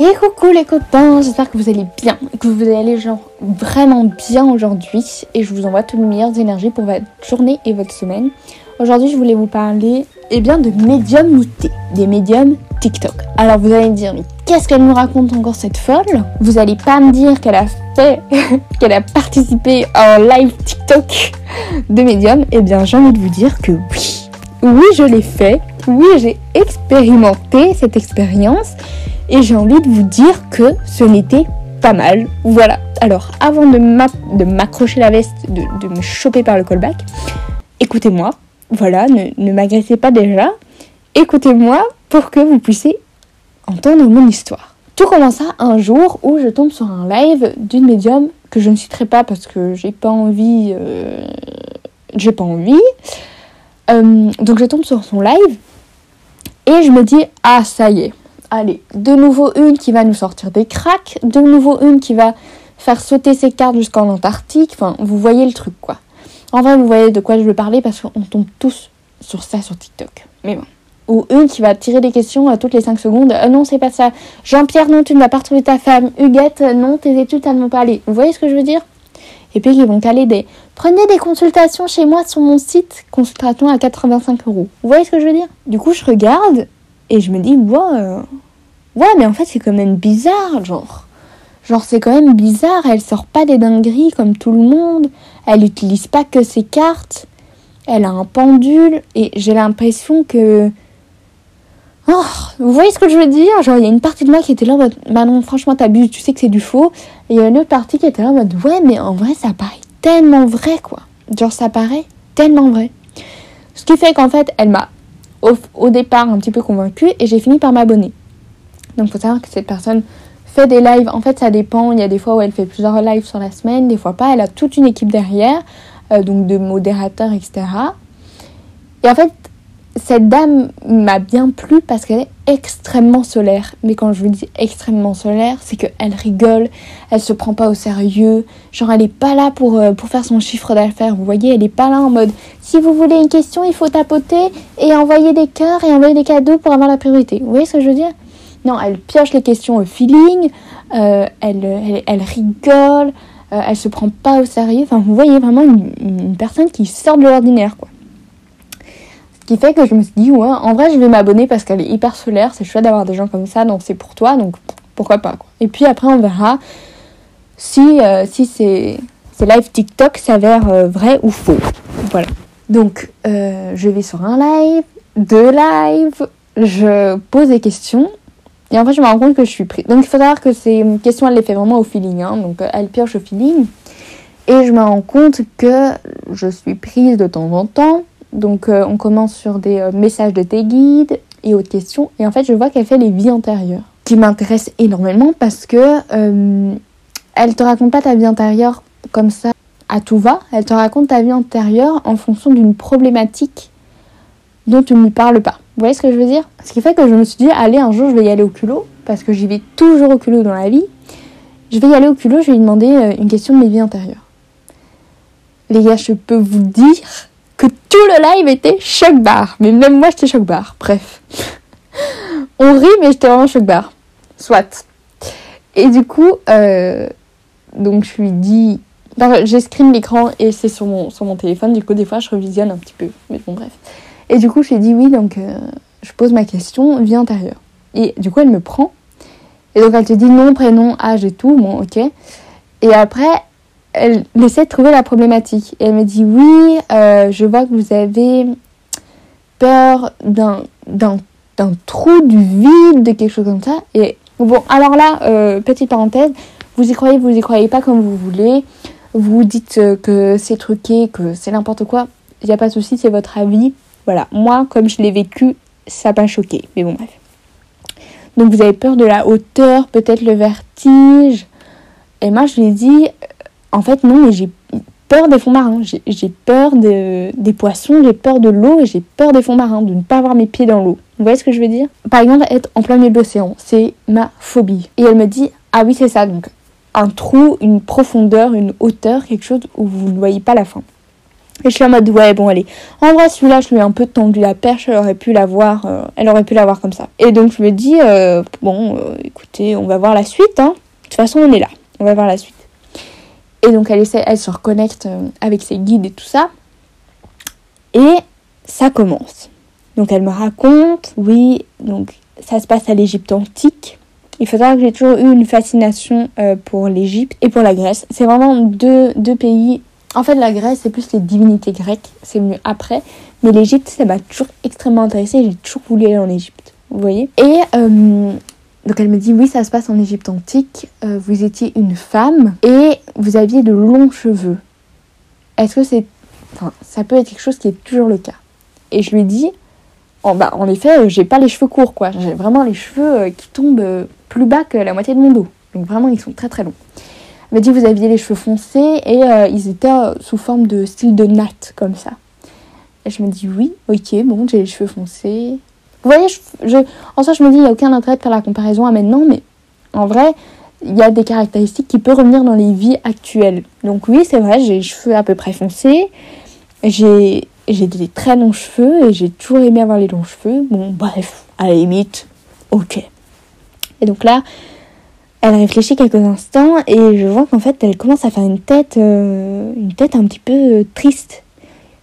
Et coucou les copains, j'espère que vous allez bien, que vous allez genre vraiment bien aujourd'hui. Et je vous envoie toutes les meilleures énergies pour votre journée et votre semaine. Aujourd'hui je voulais vous parler eh bien, de médiumnité, des médiums TikTok. Alors vous allez me dire, mais qu'est-ce qu'elle nous raconte encore cette folle? Vous allez pas me dire qu'elle a fait, qu'elle a participé à un live TikTok de médium? Eh bien j'ai envie de vous dire que oui, oui je l'ai fait, oui j'ai expérimenté cette expérience et j'ai envie de vous dire que ce n'était pas mal. Voilà. Alors, avant de m'accrocher la veste, de, me choper par le callback, écoutez-moi. Voilà, ne, m'agressez pas déjà. Écoutez-moi pour que vous puissiez entendre mon histoire. Tout commença un jour où je tombe sur un live d'une médium que je ne citerai pas parce que j'ai pas envie. Euh, j'ai pas envie. Euh, donc je tombe sur son live et je me dis ah ça y est allez, de nouveau une qui va nous sortir des cracks, de nouveau une qui va faire sauter ses cartes jusqu'en Antarctique. Enfin, vous voyez le truc, quoi. En vrai, vous voyez de quoi je veux parler parce qu'on tombe tous sur ça sur TikTok. Mais bon. Ou une qui va tirer des questions à toutes les 5 secondes. Euh, non, c'est pas ça. Jean-Pierre, non, tu ne vas pas retrouver ta femme. Huguette, non, tes études, ça ne vont pas aller. Vous voyez ce que je veux dire? Et puis, ils vont caler des. Prenez des consultations chez moi sur mon site. Consultation à 85 euros. Vous voyez ce que je veux dire? Du coup, je regarde et je me dis, wow, Ouais, mais en fait, c'est quand même bizarre, genre. Genre, c'est quand même bizarre, elle sort pas des dingueries comme tout le monde, elle utilise pas que ses cartes, elle a un pendule, et j'ai l'impression que. Oh, vous voyez ce que je veux dire? Genre, il y a une partie de moi qui était là en mode, bah non, franchement, t'abuses, tu sais que c'est du faux. Et il y a une autre partie qui était là en mode, ouais, mais en vrai, ça paraît tellement vrai, quoi. Genre, ça paraît tellement vrai. Ce qui fait qu'en fait, elle m'a, au, départ, un petit peu convaincue, et j'ai fini par m'abonner. Donc, faut savoir que cette personne fait des lives. En fait, ça dépend. Il y a des fois où elle fait plusieurs lives sur la semaine, des fois pas. Elle a toute une équipe derrière, euh, donc de modérateurs, etc. Et en fait, cette dame m'a bien plu parce qu'elle est extrêmement solaire. Mais quand je vous dis extrêmement solaire, c'est qu'elle rigole, elle se prend pas au sérieux. Genre, elle est pas là pour, euh, pour faire son chiffre d'affaires. Vous voyez, elle est pas là en mode si vous voulez une question, il faut tapoter et envoyer des cœurs et envoyer des cadeaux pour avoir la priorité. Vous voyez ce que je veux dire? Non, elle pioche les questions au feeling, euh, elle, elle, rigole, euh, elle se prend pas au sérieux. Enfin, vous voyez vraiment une, personne qui sort de l'ordinaire, quoi. Qui fait que je me suis dit, ouais, en vrai, je vais m'abonner parce qu'elle est hyper solaire. C'est chouette d'avoir des gens comme ça, donc c'est pour toi, donc pourquoi pas, quoi. Et puis après, on verra si, euh, si ces, ces live TikTok s'avèrent vrais ou faux. Voilà. Donc, je vais sur un live, deux lives, je pose des questions et en fait, je me rends compte que je suis prise. Donc, il faut savoir que ces questions, elle les fait vraiment au feeling. Hein. Donc, euh, elle pioche au feeling. Et je me rends compte que je suis prise de temps en temps. Donc, euh, on commence sur des euh, messages de tes guides et autres questions. Et en fait, je vois qu'elle fait les vies antérieures. Qui m'intéresse énormément parce que elle te raconte pas ta vie antérieure comme ça à tout va. Elle te raconte ta vie antérieure en fonction d'une problématique dont tu ne lui parles pas. Vous voyez ce que je veux dire? Ce qui fait que je me suis dit, allez, un jour, je vais y aller au culot, parce que j'y vais toujours au culot dans la vie. Je vais y aller au culot, je vais lui demander euh, une question de mes vies antérieures. Les gars, je peux vous dire tout le live était choc bar. Mais même moi, j'étais choc bar. Bref. On rit, mais j'étais vraiment choc bar. Soit. Et du coup, euh, donc je lui dis. J'ai screen l'écran et c'est sur mon, sur mon téléphone. Du coup, des fois, je revisionne un petit peu. Mais bon, bref. Et du coup, je lui ai dit oui, donc euh, je pose ma question, vie antérieure. Et du coup, elle me prend. Et donc, elle te dit nom, prénom, âge et tout. Bon, ok. Et après, elle essaie de trouver la problématique. Elle me dit oui, euh, je vois que vous avez peur d'un, d'un, d'un trou, du vide, de quelque chose comme ça. Et bon, alors là, euh, petite parenthèse, vous y croyez, vous y croyez pas comme vous voulez. Vous dites que c'est truqué, que c'est n'importe quoi. Il n'y a pas de souci, c'est votre avis. Voilà, moi, comme je l'ai vécu, ça m'a choqué. Mais bon, bref. Donc, vous avez peur de la hauteur, peut-être le vertige. Et moi, je lui ai dit, euh, en fait, non, mais j'ai peur des fonds marins. J'ai peur de, des poissons, j'ai peur de l'eau et j'ai peur des fonds marins, de ne pas avoir mes pieds dans l'eau. Vous voyez ce que je veux dire? Par exemple, être en plein milieu de l'océan, c'est ma phobie. Et elle me dit, ah oui, c'est ça, donc un trou, une profondeur, une hauteur, quelque chose où vous ne voyez pas la fin. Et je suis en mode ouais bon allez. En celui-là je lui ai un peu tendu la perche, elle aurait pu l'avoir, euh, elle aurait pu l'avoir comme ça. Et donc je me dis euh, bon euh, écoutez on va voir la suite hein. De toute façon on est là, on va voir la suite. Et donc elle essaie, elle se reconnecte avec ses guides et tout ça. Et ça commence. Donc elle me raconte, oui, donc ça se passe à l'Égypte antique. Il faut savoir que j'ai toujours eu une fascination pour l'Égypte et pour la Grèce. C'est vraiment deux, deux pays en fait, la Grèce, c'est plus les divinités grecques, c'est venu après. Mais l'Égypte, ça m'a toujours extrêmement intéressée j'ai toujours voulu aller en Égypte. Vous voyez? Et euh, donc elle me dit oui, ça se passe en Égypte antique. Euh, vous étiez une femme et vous aviez de longs cheveux. Est-ce que c'est. Enfin, ça peut être quelque chose qui est toujours le cas? Et je lui dis oh, bah, en effet, euh, j'ai pas les cheveux courts, quoi. J'ai vraiment les cheveux qui tombent plus bas que la moitié de mon dos. Donc vraiment, ils sont très très longs m'a dit vous aviez les cheveux foncés et euh, ils étaient euh, sous forme de style de natte, comme ça. Et je me dis oui, ok, bon, j'ai les cheveux foncés. Vous voyez, en soi, je me dis, il n'y a aucun intérêt de faire la comparaison à maintenant, mais en vrai, il y a des caractéristiques qui peuvent revenir dans les vies actuelles. Donc oui, c'est vrai, j'ai les cheveux à peu près foncés, j'ai des très longs cheveux et j'ai toujours aimé avoir les longs cheveux. Bon, bref, à la limite, ok. Et donc là, elle réfléchit quelques instants et je vois qu'en fait elle commence à faire une tête, euh, une tête un petit peu euh, triste.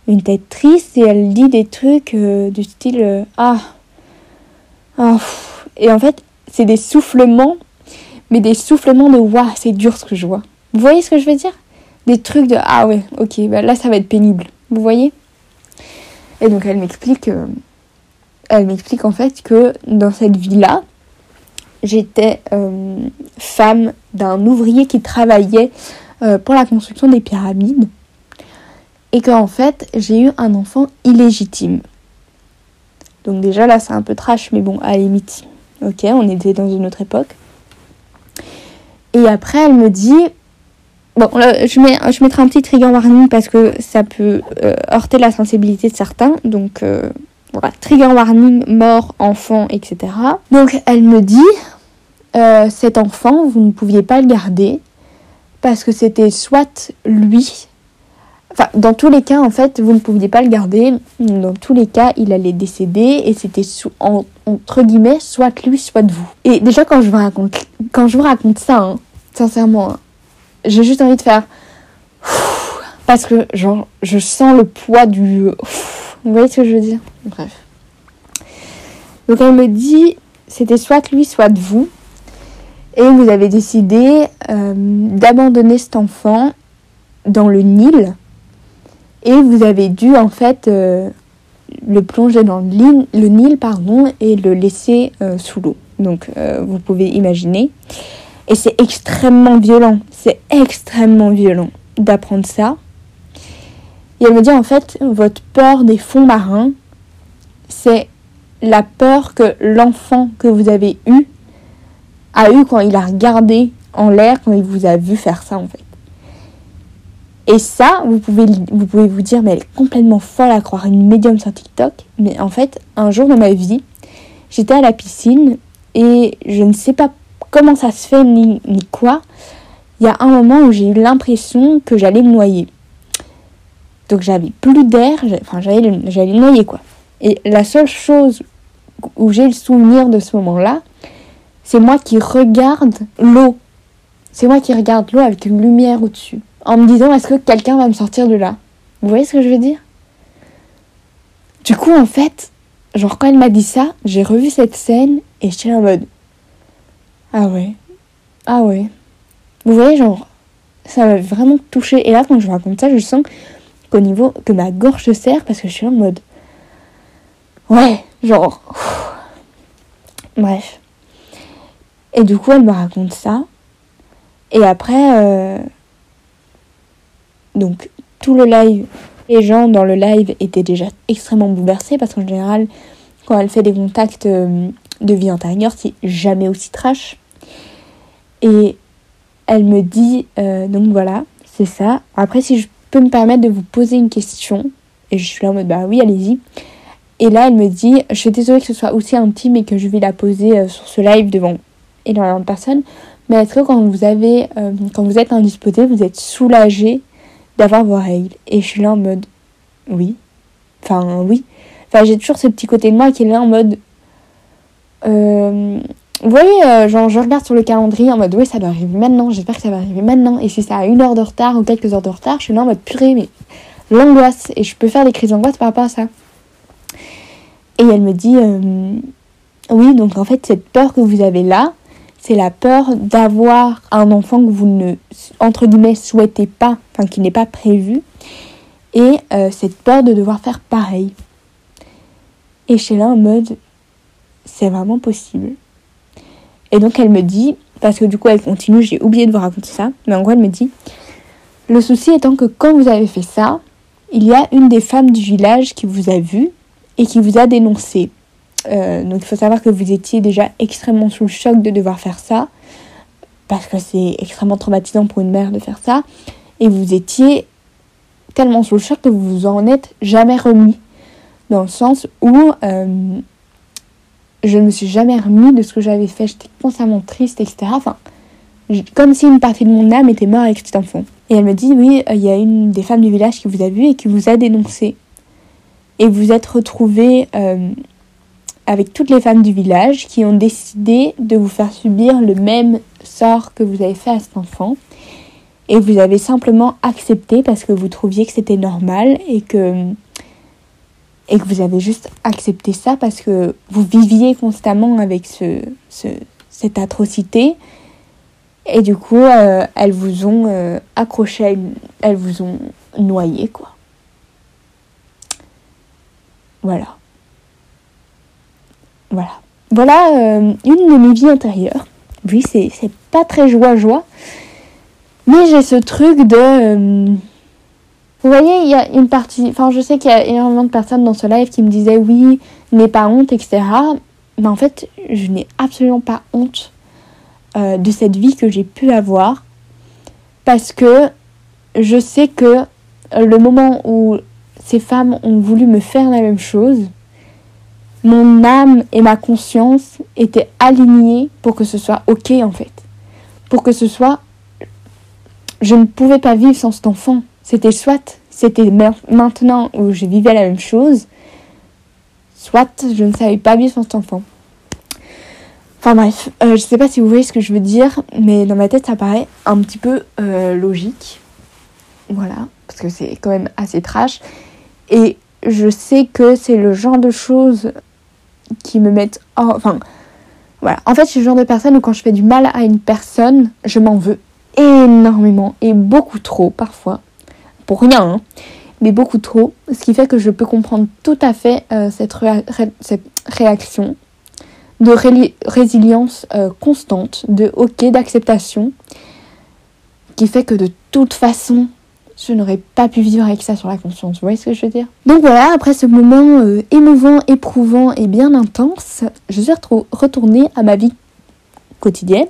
Une tête triste et elle dit des trucs euh, du style Ah Ah Et en fait, c'est des soufflements, mais des soufflements de Waouh, c'est dur ce que je vois. Vous voyez ce que je veux dire? Des trucs de Ah ouais, ok, bah là ça va être pénible. Vous voyez? Et donc elle m'explique. elle m'explique en fait que dans cette vie-là, j'étais euh, femme d'un ouvrier qui travaillait euh, pour la construction des pyramides et qu'en fait j'ai eu un enfant illégitime. Donc déjà là c'est un peu trash mais bon à la limite. Ok, on était dans une autre époque. Et après elle me dit Bon, je, mets, je mettrai un petit trigger warning parce que ça peut euh, heurter la sensibilité de certains. Donc, voilà, trigger warning, mort, enfant, etc. Donc elle me dit, euh, cet enfant, vous ne pouviez pas le garder parce que c'était soit lui, enfin dans tous les cas en fait, vous ne pouviez pas le garder. Dans tous les cas, il allait décéder et c'était entre guillemets soit lui, soit vous. Et déjà quand je vous raconte, quand je vous raconte ça, hein, sincèrement, hein, j'ai juste envie de faire parce que genre je sens le poids du vous voyez ce que je veux dire? Bref. Donc elle me dit c'était soit lui soit vous. Et vous avez décidé euh, d'abandonner cet enfant dans le Nil et vous avez dû en fait euh, le plonger dans le, Nil pardon, et le laisser euh, sous l'eau. Donc vous pouvez imaginer. Et c'est extrêmement violent, c'est extrêmement violent d'apprendre ça. Et elle me dit en fait, votre peur des fonds marins, c'est la peur que l'enfant que vous avez eu a eu quand il a regardé en l'air, quand il vous a vu faire ça en fait. Et ça, vous pouvez, vous pouvez vous dire, mais elle est complètement folle à croire une médium sur TikTok. Mais en fait, un jour dans ma vie, j'étais à la piscine et je ne sais pas comment ça se fait ni, quoi. Il y a un moment où j'ai eu l'impression que j'allais me noyer. Donc j'avais plus d'air, enfin j'allais noyer quoi. Et la seule chose où j'ai le souvenir de ce moment-là, c'est moi qui regarde l'eau. C'est moi qui regarde l'eau avec une lumière au-dessus. En me disant, est-ce que quelqu'un va me sortir de là? Vous voyez ce que je veux dire? Du coup, en fait, genre quand elle m'a dit ça, j'ai revu cette scène et j'étais en mode, ah ouais, ah ouais. Vous voyez, genre, ça m'a vraiment touché. Et là, quand je raconte ça, je sens qu'au niveau, que ma gorge se serre parce que je suis en mode, ouais, genre, bref. Et du coup, elle me raconte ça. Et après, euh, donc tout le live, les gens dans le live étaient déjà extrêmement bouleversés parce qu'en général, quand elle fait des contacts euh, de vie antérieure, c'est jamais aussi trash. Et elle me dit, euh, donc voilà, c'est ça. Après, si je peux me permettre de vous poser une question, et je suis là en mode, bah oui, allez-y. Et là, elle me dit, je suis désolée que ce soit aussi intime et que je vais la poser sur ce live devant énormément de personnes, mais est-ce que euh, quand vous êtes indisposé, vous êtes soulagé d'avoir vos règles Et je suis là en mode, oui. Enfin, oui. Enfin, j'ai toujours ce petit côté de moi qui est là en mode. Euh, vous voyez, euh, genre, je regarde sur le calendrier en mode, oui, ça doit arriver maintenant, j'espère que ça va arriver maintenant. Et si ça a une heure de retard ou quelques heures de retard, je suis là en mode purée, mais l'angoisse. Et je peux faire des crises d'angoisse par rapport à ça. Et elle me dit, euh, oui, donc en fait, cette peur que vous avez là, c'est la peur d'avoir un enfant que vous ne, entre guillemets, souhaitez pas, enfin, qui n'est pas prévu. Et euh, cette peur de devoir faire pareil. Et suis là en mode, c'est vraiment possible. Et donc elle me dit, parce que du coup elle continue, j'ai oublié de vous raconter ça, mais en gros elle me dit, le souci étant que quand vous avez fait ça, il y a une des femmes du village qui vous a vu et qui vous a dénoncé. Euh, donc il faut savoir que vous étiez déjà extrêmement sous le choc de devoir faire ça, parce que c'est extrêmement traumatisant pour une mère de faire ça, et vous étiez tellement sous le choc que vous vous en êtes jamais remis. Dans le sens où euh, je ne me suis jamais remis de ce que j'avais fait. J'étais constamment triste, etc. Enfin, comme si une partie de mon âme était morte avec cet enfant. Et elle me dit, oui, euh, il y a une des femmes du village qui vous a vu et qui vous a dénoncé. Et vous êtes retrouvée avec toutes les femmes du village qui ont décidé de vous faire subir le même sort que vous avez fait à cet enfant. Et vous avez simplement accepté parce que vous trouviez que c'était normal et que et que vous avez juste accepté ça parce que vous viviez constamment avec ce, cette atrocité et du coup euh, elles vous ont euh, accroché, elles vous ont noyé quoi. Voilà. Voilà. Voilà euh, une de mes vies intérieures. Oui, c'est pas très joie-joie. Mais j'ai ce truc de vous voyez, il y a une partie. Enfin, je sais qu'il y a énormément de personnes dans ce live qui me disaient oui, n'aie pas honte, etc. Mais en fait, je n'ai absolument pas honte euh, de cette vie que j'ai pu avoir. Parce que je sais que le moment où ces femmes ont voulu me faire la même chose, mon âme et ma conscience étaient alignées pour que ce soit ok en fait. Pour que ce soit. Je ne pouvais pas vivre sans cet enfant. C'était soit c'était maintenant où je vivais la même chose, soit je ne savais pas vivre sans cet enfant. Enfin bref, euh, je sais pas si vous voyez ce que je veux dire, mais dans ma tête ça paraît un petit peu euh, logique. Voilà, parce que c'est quand même assez trash. Et je sais que c'est le genre de choses qui me mettent... enfin, voilà. En fait, je suis le genre de personne où quand je fais du mal à une personne, je m'en veux énormément et beaucoup trop parfois pour rien, hein, mais beaucoup trop, ce qui fait que je peux comprendre tout à fait euh, cette, cette, réaction de résilience euh, constante, de ok, d'acceptation, qui fait que de toute façon, je n'aurais pas pu vivre avec ça sur la conscience. Vous voyez ce que je veux dire? Donc voilà, après ce moment euh, émouvant, éprouvant et bien intense, je suis retournée à ma vie quotidienne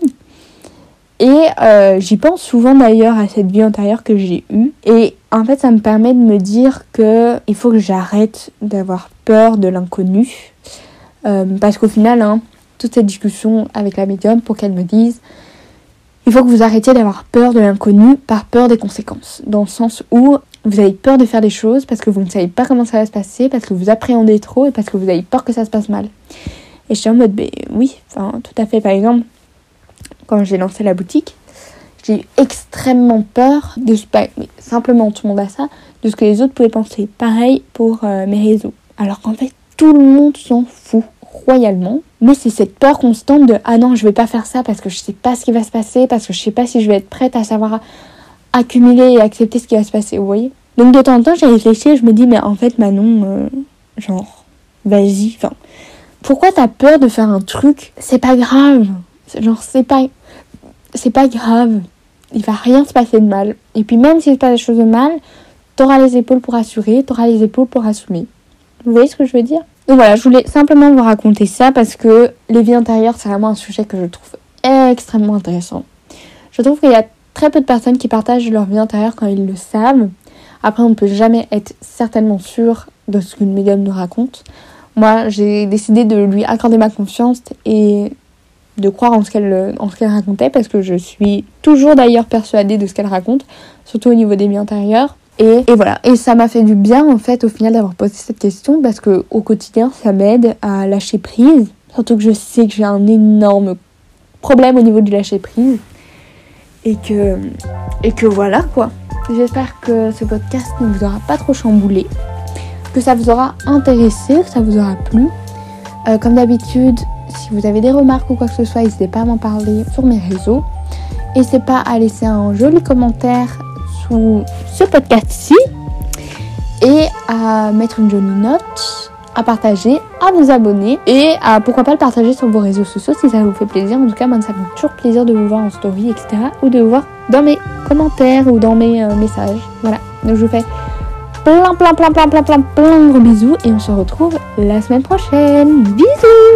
et euh, j'y pense souvent d'ailleurs à cette vie antérieure que j'ai eue. Et en fait, ça me permet de me dire que il faut que j'arrête d'avoir peur de l'inconnu. Euh, parce qu'au final, hein, toute cette discussion avec la médium pour qu'elle me dise il faut que vous arrêtiez d'avoir peur de l'inconnu par peur des conséquences. Dans le sens où vous avez peur de faire des choses parce que vous ne savez pas comment ça va se passer, parce que vous appréhendez trop et parce que vous avez peur que ça se passe mal. Et je suis en mode, oui, enfin, tout à fait. Par exemple, quand j'ai lancé la boutique, j'ai eu extrêmement peur de ce simplement tout le monde a ça, de ce que les autres pouvaient penser. Pareil pour euh, mes réseaux. Alors qu'en fait, tout le monde s'en fout royalement, mais c'est cette peur constante de ah non, je vais pas faire ça parce que je sais pas ce qui va se passer, parce que je sais pas si je vais être prête à savoir accumuler et accepter ce qui va se passer, vous voyez Donc de temps en temps, j'ai réfléchi et je me dis mais en fait Manon, euh, genre, vas-y, enfin, pourquoi t'as peur de faire un truc C'est pas grave, genre c'est pas c'est pas grave. Il va rien se passer de mal. Et puis même s'il se passe des choses de mal, t'auras les épaules pour assurer, t'auras les épaules pour assumer. Vous voyez ce que je veux dire? Donc voilà, je voulais simplement vous raconter ça parce que les vies intérieures, c'est vraiment un sujet que je trouve extrêmement intéressant. Je trouve qu'il y a très peu de personnes qui partagent leur vie intérieure quand ils le savent. Après, on ne peut jamais être certainement sûr de ce qu'une médium nous raconte. Moi, j'ai décidé de lui accorder ma confiance et de croire en ce qu'elle racontait parce que je suis toujours d'ailleurs persuadée de ce qu'elle raconte, surtout au niveau des vies antérieures. Et, voilà, et ça m'a fait du bien en fait au final d'avoir posé cette question parce que au quotidien ça m'aide à lâcher prise. Surtout que je sais que j'ai un énorme problème au niveau du lâcher prise. Et que, et que voilà quoi. J'espère que ce podcast ne vous aura pas trop chamboulé, que ça vous aura intéressé, que ça vous aura plu. Euh, comme d'habitude, si vous avez des remarques ou quoi que ce soit, n'hésitez pas à m'en parler sur mes réseaux. N'hésitez pas à laisser un joli commentaire sous ce podcast-ci et à mettre une jolie note, à partager, à vous abonner et à pourquoi pas le partager sur vos réseaux sociaux si ça vous fait plaisir. En tout cas, moi, ça me fait toujours plaisir de vous voir en story, etc. ou de vous voir dans mes commentaires ou dans mes euh, messages. Voilà. Donc, je vous fais plein, plein, plein, plein, plein, plein, plein de gros bisous et on se retrouve la semaine prochaine. Bisous